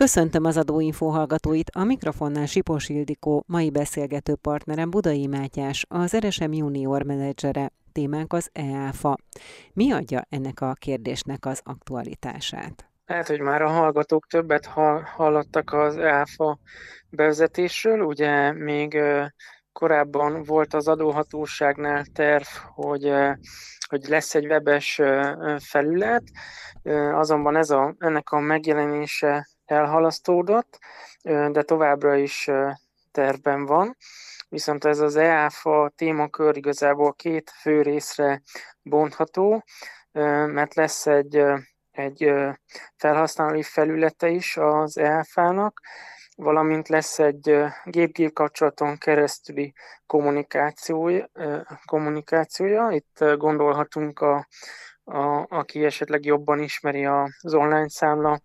Köszöntöm az adóinfó hallgatóit, a mikrofonnál Sipos Ildikó, mai beszélgető partnerem Budai Mátyás, az RSM junior menedzsere, témánk az EÁFA. Mi adja ennek a kérdésnek az aktualitását? Lehet, hogy már a hallgatók többet hallottak az EÁFA bevezetésről, ugye még korábban volt az adóhatóságnál terv, hogy, hogy lesz egy webes felület, azonban ez a, ennek a megjelenése elhalasztódott, de továbbra is tervben van. Viszont ez az EÁFA témakör igazából két fő részre bontható, mert lesz egy, egy felhasználói felülete is az EÁFA-nak, valamint lesz egy gép-gép kapcsolaton keresztüli kommunikációja, kommunikációja. Itt gondolhatunk, a, a, aki esetleg jobban ismeri az online számla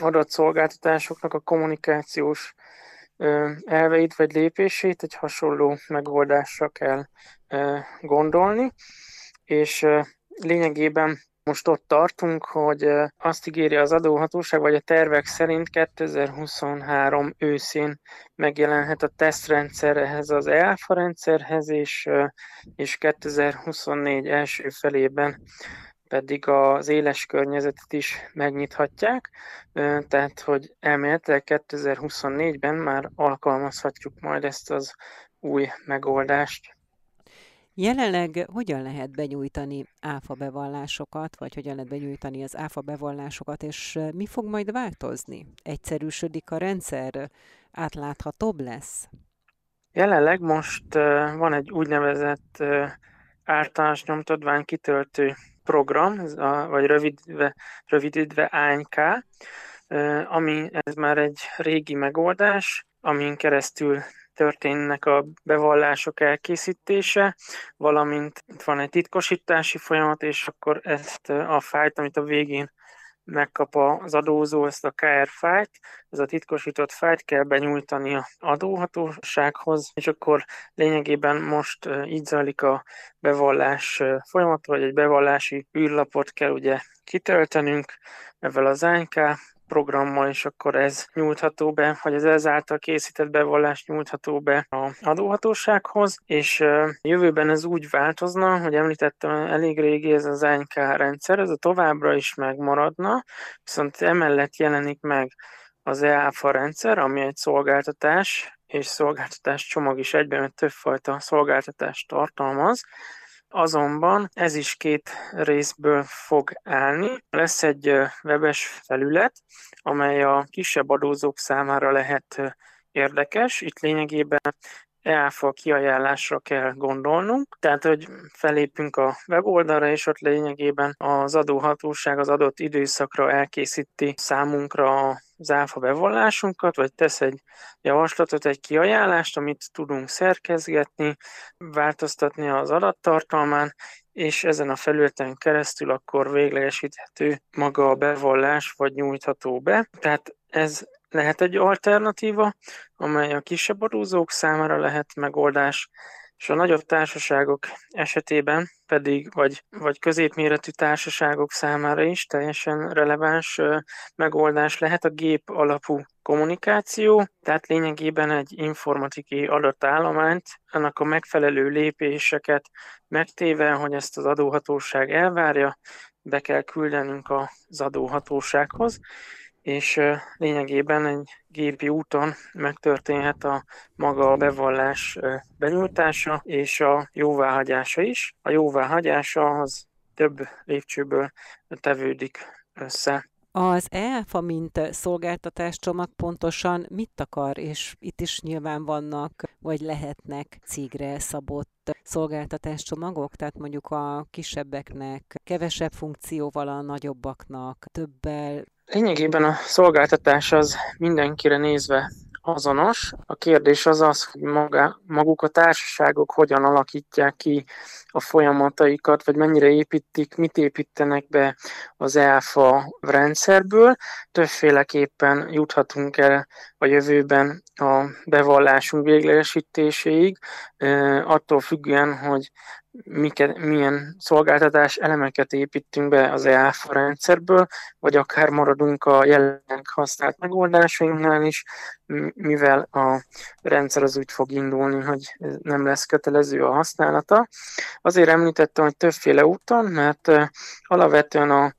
adatszolgáltatásoknak a kommunikációs elveit vagy lépését egy hasonló megoldásra kell gondolni, és lényegében most ott tartunk, hogy azt ígéri az adóhatóság, vagy a tervek szerint 2023 őszén megjelenhet a tesztrendszer ehhez az EAFA rendszerhez, és, és 2024 első felében pedig az éles környezetet is megnyithatják, tehát hogy elméletileg 2024-ben már alkalmazhatjuk majd ezt az új megoldást. Jelenleg hogyan lehet benyújtani áfa bevallásokat, vagy hogyan lehet benyújtani az áfa bevallásokat, és mi fog majd változni? Egyszerűsödik a rendszer, átláthatóbb lesz? Jelenleg most van egy úgynevezett általános nyomtatvány kitöltő program, vagy rövidítve, rövidítve ANK, ami ez már egy régi megoldás, amin keresztül történnek a bevallások elkészítése, valamint itt van egy titkosítási folyamat, és akkor ezt a fájt, amit a végén megkap az adózó ezt a KR fájt, ez a titkosított fájt kell benyújtani a adóhatósághoz, és akkor lényegében most így zajlik a bevallás folyamat, vagy egy bevallási űrlapot kell ugye kitöltenünk, ezzel az ANK programmal, és akkor ez nyújtható be, vagy az ezáltal készített bevallás nyújtható be a adóhatósághoz, és jövőben ez úgy változna, hogy említettem, elég régi ez az ANK rendszer, ez a továbbra is megmaradna, viszont emellett jelenik meg az EAFA rendszer, ami egy szolgáltatás, és szolgáltatás csomag is egyben, mert többfajta szolgáltatást tartalmaz, Azonban ez is két részből fog állni. Lesz egy webes felület, amely a kisebb adózók számára lehet érdekes. Itt lényegében EAFA kiajánlásra kell gondolnunk, tehát hogy felépünk a weboldalra, és ott lényegében az adóhatóság az adott időszakra elkészíti számunkra az áfa bevallásunkat, vagy tesz egy javaslatot, egy kiajánlást, amit tudunk szerkezgetni, változtatni az adattartalmán, és ezen a felületen keresztül akkor véglegesíthető maga a bevallás, vagy nyújtható be. Tehát ez lehet egy alternatíva, amely a kisebb adózók számára lehet megoldás, és a nagyobb társaságok esetében pedig, vagy, vagy középméretű társaságok számára is teljesen releváns megoldás lehet a gép alapú kommunikáció, tehát lényegében egy informatikai adatállományt, annak a megfelelő lépéseket megtéve, hogy ezt az adóhatóság elvárja, be kell küldenünk az adóhatósághoz, és lényegében egy gépi úton megtörténhet a maga a bevallás benyújtása és a jóváhagyása is. A jóváhagyása az több lépcsőből tevődik össze. Az EAFA, mint szolgáltatáscsomag pontosan mit akar, és itt is nyilván vannak, vagy lehetnek cégre szabott szolgáltatáscsomagok, tehát mondjuk a kisebbeknek kevesebb funkcióval, a nagyobbaknak többel, Lényegében a szolgáltatás az mindenkire nézve azonos. A kérdés az az, hogy maga, maguk a társaságok hogyan alakítják ki a folyamataikat, vagy mennyire építik, mit építenek be az EAFA rendszerből. Többféleképpen juthatunk el a jövőben a bevallásunk véglegesítéséig, attól függően, hogy miket, milyen szolgáltatás elemeket építünk be az EAFA rendszerből, vagy akár maradunk a jelenleg használt megoldásainknál is, mivel a rendszer az úgy fog indulni, hogy nem lesz kötelező a használata. Azért említettem, hogy többféle úton, mert alapvetően a,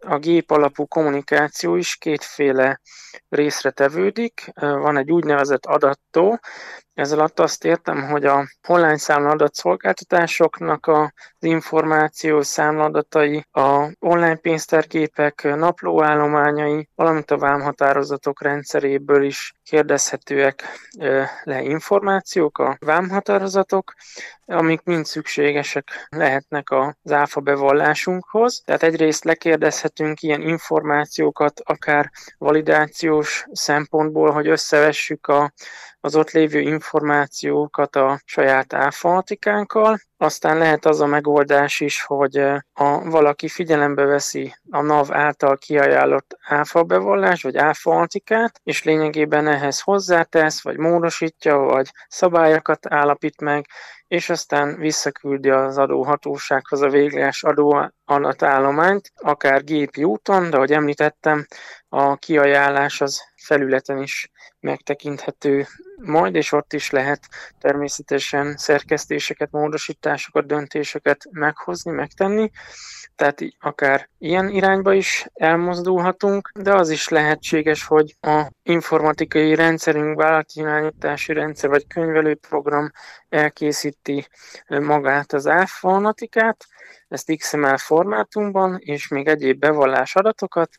a gép alapú kommunikáció is kétféle részre tevődik. Van egy úgynevezett adattó, ez alatt azt értem, hogy a online számladat szolgáltatásoknak az információ számladatai, a online pénztárgépek naplóállományai, valamint a vámhatározatok rendszeréből is kérdezhetőek le információk, a vámhatározatok, amik mind szükségesek lehetnek az áfa bevallásunkhoz. Tehát egyrészt lekérdezhetünk ilyen információkat, akár validációs szempontból, hogy összevessük a, az ott lévő információkat a saját áfatikánkkal, aztán lehet az a megoldás is, hogy ha valaki figyelembe veszi a NAV által kiajánlott áfa bevallás, vagy áfa és lényegében ehhez hozzátesz, vagy módosítja, vagy szabályokat állapít meg, és aztán visszaküldi az adóhatósághoz a végleges adóadatállományt, akár gépi úton, de ahogy említettem, a kiajánlás az felületen is megtekinthető majd, és ott is lehet természetesen szerkesztéseket, módosításokat, döntéseket meghozni, megtenni. Tehát akár ilyen irányba is elmozdulhatunk, de az is lehetséges, hogy a informatikai rendszerünk, vállalatirányítási rendszer vagy könyvelőprogram elkészíti magát az áffonatikát, ezt XML formátumban, és még egyéb bevallás adatokat,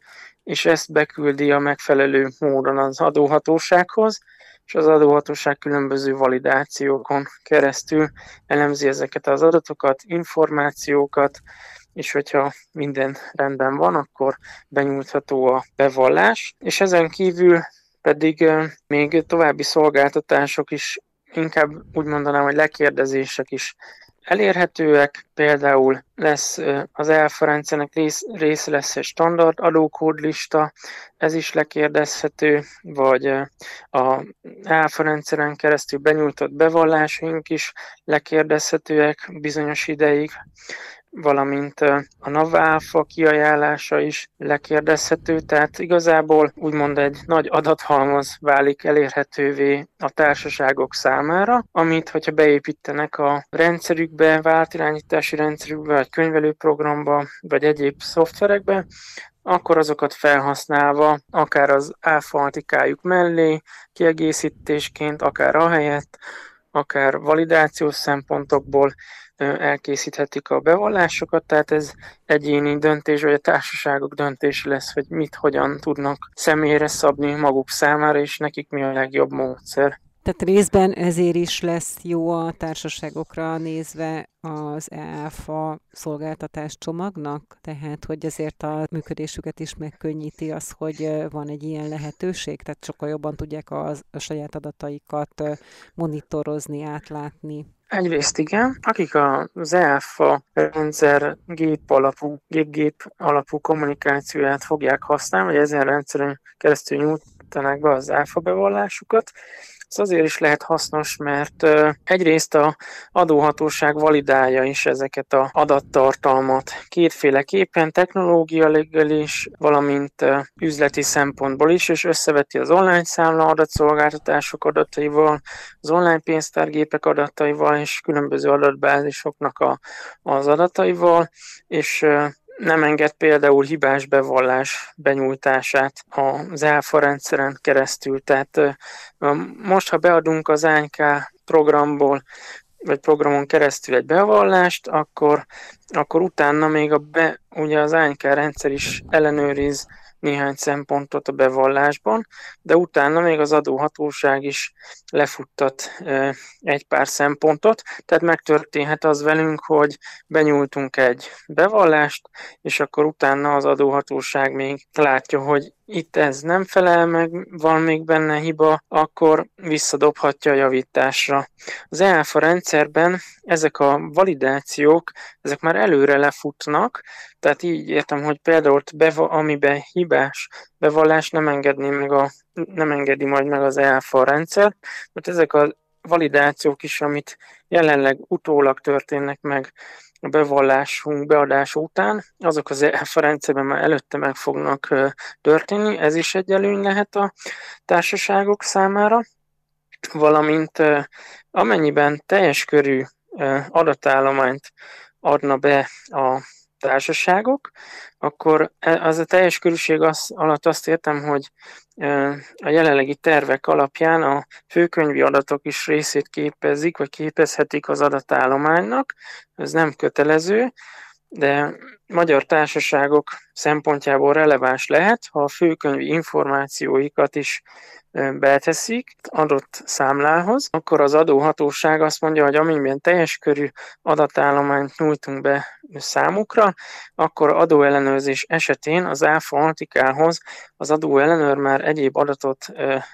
és ezt beküldi a megfelelő módon az adóhatósághoz, és az adóhatóság különböző validációkon keresztül elemzi ezeket az adatokat, információkat, és hogyha minden rendben van, akkor benyújtható a bevallás, és ezen kívül pedig még további szolgáltatások is, inkább úgy mondanám, hogy lekérdezések is elérhetőek, például lesz az ELFA rendszernek rész, része lesz egy standard adókódlista, ez is lekérdezhető, vagy a ELFA rendszeren keresztül benyújtott bevallásaink is lekérdezhetőek bizonyos ideig valamint a NAVÁFA kiajánlása is lekérdezhető, tehát igazából úgymond egy nagy adathalmaz válik elérhetővé a társaságok számára, amit, hogyha beépítenek a rendszerükbe, váltirányítási rendszerükbe, vagy könyvelőprogramba, vagy egyéb szoftverekbe, akkor azokat felhasználva, akár az áfaltikájuk mellé, kiegészítésként, akár ahelyett, akár validációs szempontokból elkészíthetik a bevallásokat, tehát ez egyéni döntés, vagy a társaságok döntése lesz, hogy mit, hogyan tudnak személyre szabni maguk számára, és nekik mi a legjobb módszer. Tehát részben ezért is lesz jó a társaságokra nézve az EAFA szolgáltatás csomagnak, tehát hogy ezért a működésüket is megkönnyíti az, hogy van egy ilyen lehetőség, tehát sokkal jobban tudják az, a saját adataikat monitorozni, átlátni. Egyrészt igen, akik az EAFA rendszer gép alapú, gép-gép alapú kommunikációját fogják használni, vagy ezen rendszeren keresztül nyújtanak be az EAFA bevallásukat, ez azért is lehet hasznos, mert egyrészt a adóhatóság validálja is ezeket a adattartalmat. Kétféleképpen, technológiailag is, valamint üzleti szempontból is, és összeveti az online számla adatszolgáltatások adataival, az online pénztárgépek adataival, és különböző adatbázisoknak a, az adataival, és nem enged például hibás bevallás benyújtását az ELFA rendszeren keresztül. Tehát most, ha beadunk az ANK programból, vagy programon keresztül egy bevallást, akkor, akkor utána még a be, ugye az ANK rendszer is ellenőriz néhány szempontot a bevallásban, de utána még az adóhatóság is lefuttat egy pár szempontot, tehát megtörténhet az velünk, hogy benyújtunk egy bevallást, és akkor utána az adóhatóság még látja, hogy itt ez nem felel meg, van még benne hiba, akkor visszadobhatja a javításra. Az EAFA rendszerben ezek a validációk, ezek már előre lefutnak, tehát így értem, hogy például beva, amiben hibás bevallás nem engedni meg a nem engedi majd meg az EAFA rendszer, mert ezek a validációk is, amit jelenleg utólag történnek meg a bevallásunk beadása után, azok az EFA rendszerben már előtte meg fognak történni, ez is egy előny lehet a társaságok számára, valamint amennyiben teljes körű adatállományt adna be a társaságok, akkor e, az a teljes körülség az, alatt azt értem, hogy a jelenlegi tervek alapján a főkönyvi adatok is részét képezik, vagy képezhetik az adatállománynak. Ez nem kötelező, de magyar társaságok szempontjából releváns lehet, ha a főkönyvi információikat is beteszik adott számlához, akkor az adóhatóság azt mondja, hogy amennyiben teljes körű adatállományt nyújtunk be számukra, akkor adóellenőrzés esetén az ÁFA antikához az adóellenőr már egyéb adatot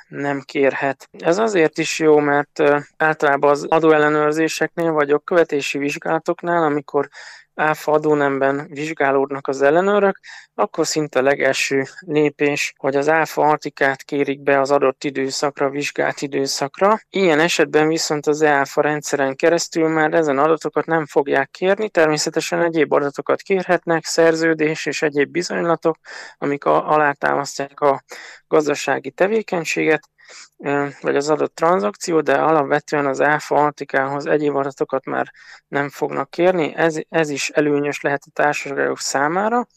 nem kérhet. Ez azért is jó, mert általában az adóellenőrzéseknél vagy a követési vizsgálatoknál, amikor áfa adónemben vizsgálódnak az ellenőrök, akkor szinte a legelső lépés, hogy az áfa artikát kérik be az adott időszakra, vizsgált időszakra. Ilyen esetben viszont az EÁFA rendszeren keresztül már ezen adatokat nem fogják kérni, természetesen egyéb adatokat kérhetnek, szerződés és egyéb bizonylatok, amik alátámasztják a gazdasági tevékenységet, vagy az adott tranzakció, de alapvetően az áfa artikához egyéb adatokat már nem fognak kérni. Ez, ez is előnyös lehet a társaságok számára.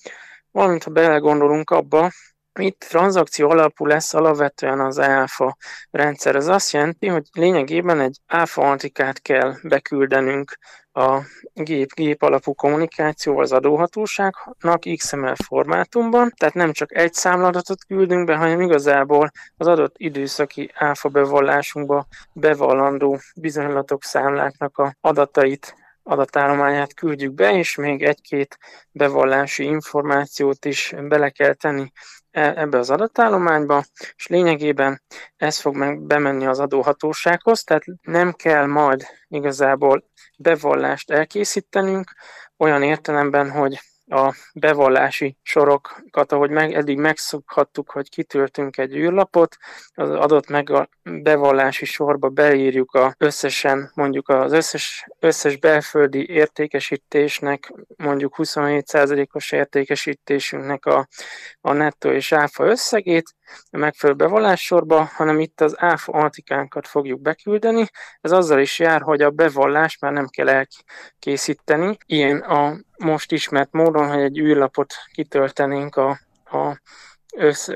Valamint, ha belegondolunk abba, itt tranzakció alapú lesz alapvetően az áfa rendszer. Ez azt jelenti, hogy lényegében egy áfa antikát kell beküldenünk a gép-gép alapú kommunikáció az adóhatóságnak XML formátumban, tehát nem csak egy számladatot küldünk be, hanem igazából az adott időszaki áfa bevallásunkba bevallandó bizonylatok számláknak a adatait adatállományát küldjük be, és még egy-két bevallási információt is bele kell tenni e, ebbe az adatállományba, és lényegében ez fog meg bemenni az adóhatósághoz, tehát nem kell majd igazából bevallást elkészítenünk, olyan értelemben, hogy a bevallási sorokat, ahogy meg, eddig megszokhattuk, hogy kitöltünk egy űrlapot, az adott meg a bevallási sorba beírjuk a összesen, mondjuk az összes, összes belföldi értékesítésnek, mondjuk 27%-os értékesítésünknek a, a nettó és áfa összegét, a megfelelő bevallássorba, hanem itt az áfa altikánkat fogjuk beküldeni. Ez azzal is jár, hogy a bevallást már nem kell elkészíteni. Ilyen a most ismert módon, hogy egy űrlapot kitöltenénk a, a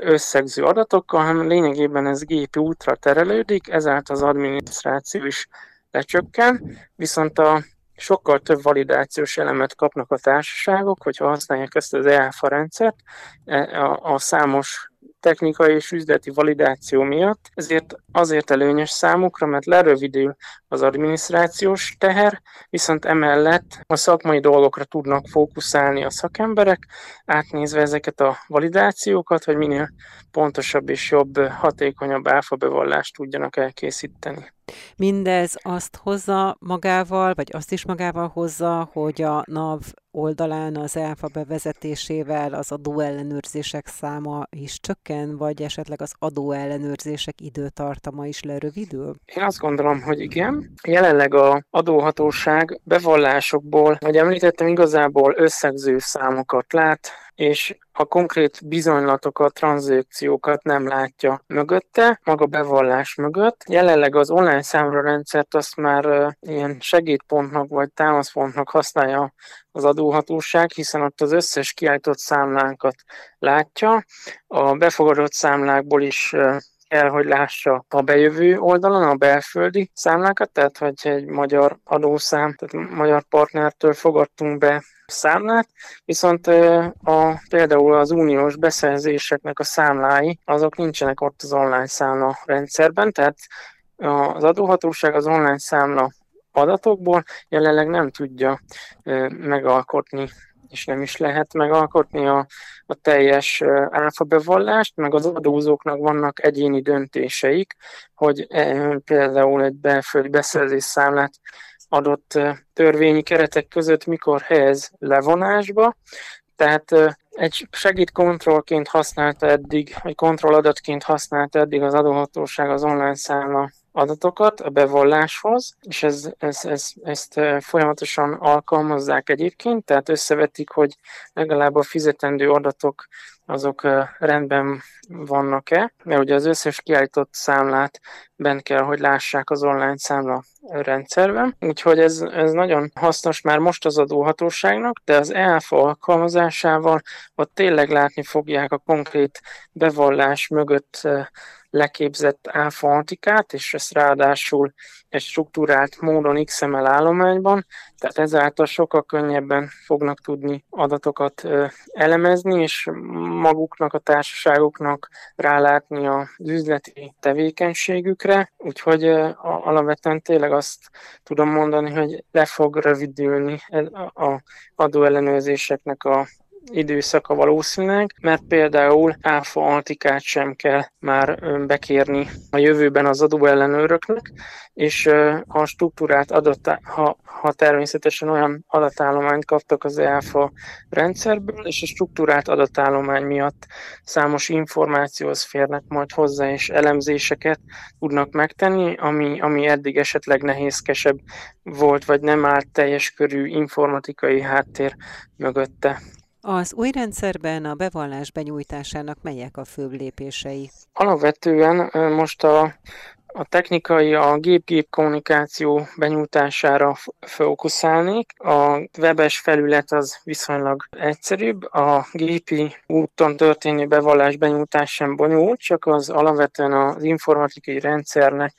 összegző adatokkal, hanem lényegében ez gépi útra terelődik, ezáltal az adminisztráció is lecsökken, viszont a sokkal több validációs elemet kapnak a társaságok, hogyha használják ezt az EAFA rendszert, e, a, a számos technikai és üzleti validáció miatt, ezért azért előnyös számukra, mert lerövidül az adminisztrációs teher, viszont emellett a szakmai dolgokra tudnak fókuszálni a szakemberek, átnézve ezeket a validációkat, hogy minél pontosabb és jobb, hatékonyabb áfa bevallást tudjanak elkészíteni. Mindez azt hozza magával, vagy azt is magával hozza, hogy a NAV oldalán az ELFA bevezetésével az adóellenőrzések száma is csökken, vagy esetleg az adóellenőrzések időtartama is lerövidül? Én azt gondolom, hogy igen. Jelenleg a adóhatóság bevallásokból, vagy említettem, igazából összegző számokat lát, és a konkrét bizonylatokat, tranzakciókat nem látja mögötte, maga bevallás mögött. Jelenleg az online számra rendszert azt már ilyen segédpontnak vagy támaszpontnak használja az adóhatóság, hiszen ott az összes kiállított számlánkat látja. A befogadott számlákból is kell, hogy lássa a bejövő oldalon a belföldi számlákat, tehát hogy egy magyar adószám, tehát magyar partnertől fogadtunk be számlát, viszont a, például az uniós beszerzéseknek a számlái, azok nincsenek ott az online számla rendszerben, tehát az adóhatóság az online számla adatokból jelenleg nem tudja megalkotni és nem is lehet megalkotni a, a teljes áfa bevallást, meg az adózóknak vannak egyéni döntéseik, hogy például egy belföldi beszerzés számlát adott törvényi keretek között mikor helyez levonásba, tehát egy segédkontrollként használta eddig, vagy kontrolladatként használta eddig az adóhatóság az online számla adatokat a bevalláshoz, és ez, ez, ez, ezt folyamatosan alkalmazzák egyébként, tehát összevetik, hogy legalább a fizetendő adatok azok rendben vannak-e, mert ugye az összes kiállított számlát bent kell, hogy lássák az online számla rendszerben. Úgyhogy ez, ez nagyon hasznos már most az adóhatóságnak, de az ELFA alkalmazásával ott tényleg látni fogják a konkrét bevallás mögött leképzett áfa antikát, és ezt ráadásul egy struktúrált módon XML állományban, tehát ezáltal sokkal könnyebben fognak tudni adatokat elemezni, és maguknak, a társaságoknak rálátni az üzleti tevékenységükre, úgyhogy alapvetően tényleg azt tudom mondani, hogy le fog rövidülni a adóellenőrzéseknek a időszaka valószínűleg, mert például áfa altikát sem kell már bekérni a jövőben az adóellenőröknek, és a struktúrát adott, ha, ha természetesen olyan adatállományt kaptak az áfa rendszerből, és a struktúrát adatállomány miatt számos információhoz férnek majd hozzá, és elemzéseket tudnak megtenni, ami, ami eddig esetleg nehézkesebb volt, vagy nem állt teljes körű informatikai háttér mögötte. Az új rendszerben a bevallás benyújtásának melyek a főbb lépései? Alapvetően most a, a technikai, a gép-gép kommunikáció benyújtására fókuszálnék. A webes felület az viszonylag egyszerűbb, a gépi úton történő bevallás benyújtás sem bonyolult, csak az alapvetően az informatikai rendszernek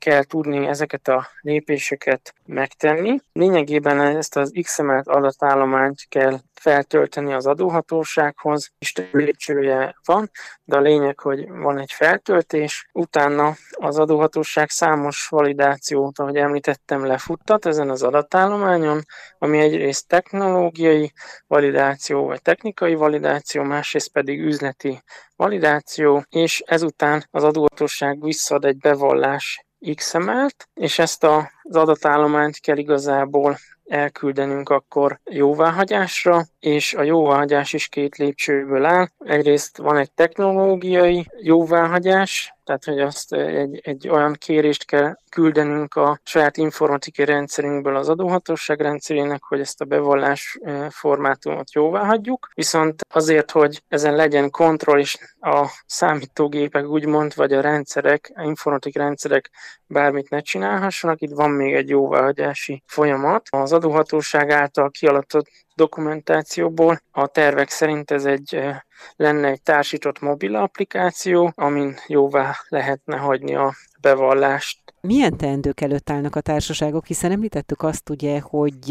kell tudni ezeket a lépéseket megtenni. Lényegében ezt az XML adatállományt kell feltölteni az adóhatósághoz, és több lépcsője van, de a lényeg, hogy van egy feltöltés, utána az adóhatóság számos validációt, ahogy említettem, lefuttat ezen az adatállományon, ami egyrészt technológiai validáció, vagy technikai validáció, másrészt pedig üzleti validáció, és ezután az adóhatóság visszaad egy bevallás XML-t, és ezt az adatállományt kell igazából elküldenünk akkor jóváhagyásra, és a jóváhagyás is két lépcsőből áll. Egyrészt van egy technológiai jóváhagyás, tehát hogy azt egy, egy olyan kérést kell küldenünk a saját informatikai rendszerünkből az adóhatóság rendszerének, hogy ezt a bevallás formátumot jóvá hagyjuk. Viszont azért, hogy ezen legyen kontroll, és a számítógépek úgymond, vagy a rendszerek, a informatikai rendszerek bármit ne csinálhassanak, itt van még egy jóváhagyási folyamat. Az adóhatóság által kialakított dokumentációból. A tervek szerint ez egy lenne egy társított mobil applikáció, amin jóvá lehetne hagyni a bevallást. Milyen teendők előtt állnak a társaságok, hiszen említettük azt ugye, hogy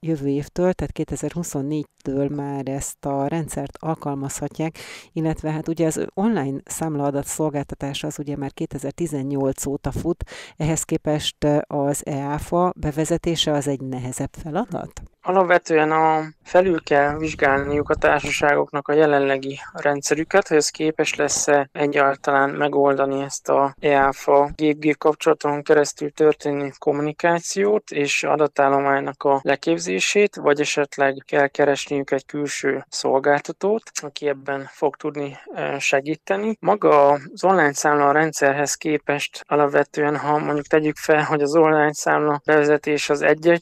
jövő évtől, tehát 2024-től már ezt a rendszert alkalmazhatják, illetve hát ugye az online számlaadat szolgáltatása az ugye már 2018 óta fut, ehhez képest az EAFA bevezetése az egy nehezebb feladat? Alapvetően a, felül kell vizsgálniuk a társaságoknak a jelenlegi rendszerüket, hogy ez képes lesz-e egyáltalán megoldani ezt a EAFA gép-gép kapcsolaton keresztül történő kommunikációt és adatállománynak a leképzését, vagy esetleg kell keresniük egy külső szolgáltatót, aki ebben fog tudni segíteni. Maga az online számla rendszerhez képest alapvetően, ha mondjuk tegyük fel, hogy az online számla bevezetés az egy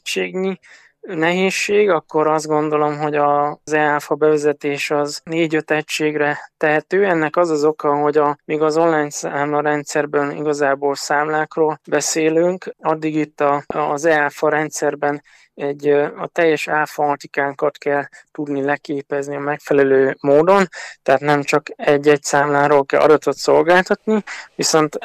nehézség, akkor azt gondolom, hogy az EAFA bevezetés az négy-öt egységre tehető. Ennek az az oka, hogy a, míg az online számla rendszerben igazából számlákról beszélünk, addig itt a, az EAFA rendszerben egy, a teljes áfaltikánkat kell tudni leképezni a megfelelő módon, tehát nem csak egy-egy számláról kell adatot szolgáltatni, viszont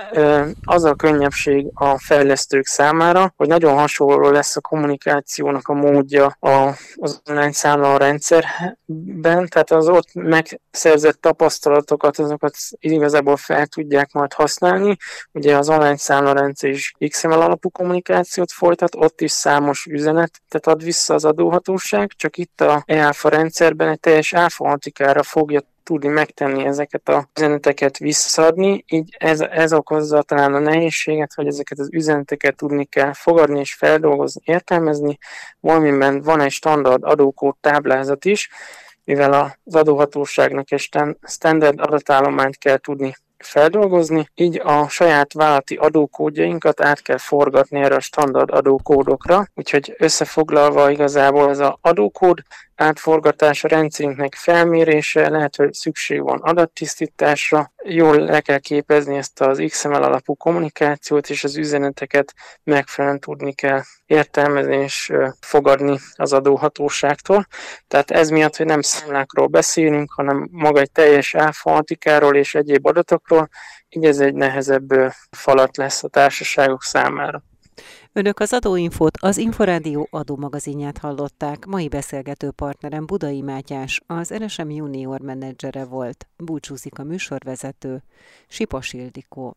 az a könnyebbség a fejlesztők számára, hogy nagyon hasonló lesz a kommunikációnak a módja az online számla rendszerben, tehát az ott megszerzett tapasztalatokat, azokat igazából fel tudják majd használni. Ugye az online számla rendszer is XML alapú kommunikációt folytat, ott is számos üzenet tehát ad vissza az adóhatóság, csak itt a EÁFA rendszerben egy teljes áfa antikára fogja tudni megtenni ezeket a üzeneteket visszadni, így ez, ez okozza talán a nehézséget, hogy ezeket az üzeneteket tudni kell fogadni és feldolgozni, értelmezni, valamiben van egy standard adókód táblázat is, mivel az adóhatóságnak egy standard adatállományt kell tudni feldolgozni, így a saját vállalati adókódjainkat át kell forgatni erre a standard adókódokra, úgyhogy összefoglalva igazából ez az adókód átforgatása, rendszerünknek felmérése, lehet, hogy szükség van adattisztításra, jól le kell képezni ezt az XML alapú kommunikációt, és az üzeneteket megfelelően tudni kell értelmezni és fogadni az adóhatóságtól. Tehát ez miatt, hogy nem számlákról beszélünk, hanem maga egy teljes áfalatikáról és egyéb adatokról, így ez egy nehezebb falat lesz a társaságok számára. Önök az Adóinfót, az Inforádió adómagazinját hallották. Mai beszélgető partnerem Budai Mátyás, az RSM junior menedzsere volt. Búcsúzik a műsorvezető, Sipos Ildikó.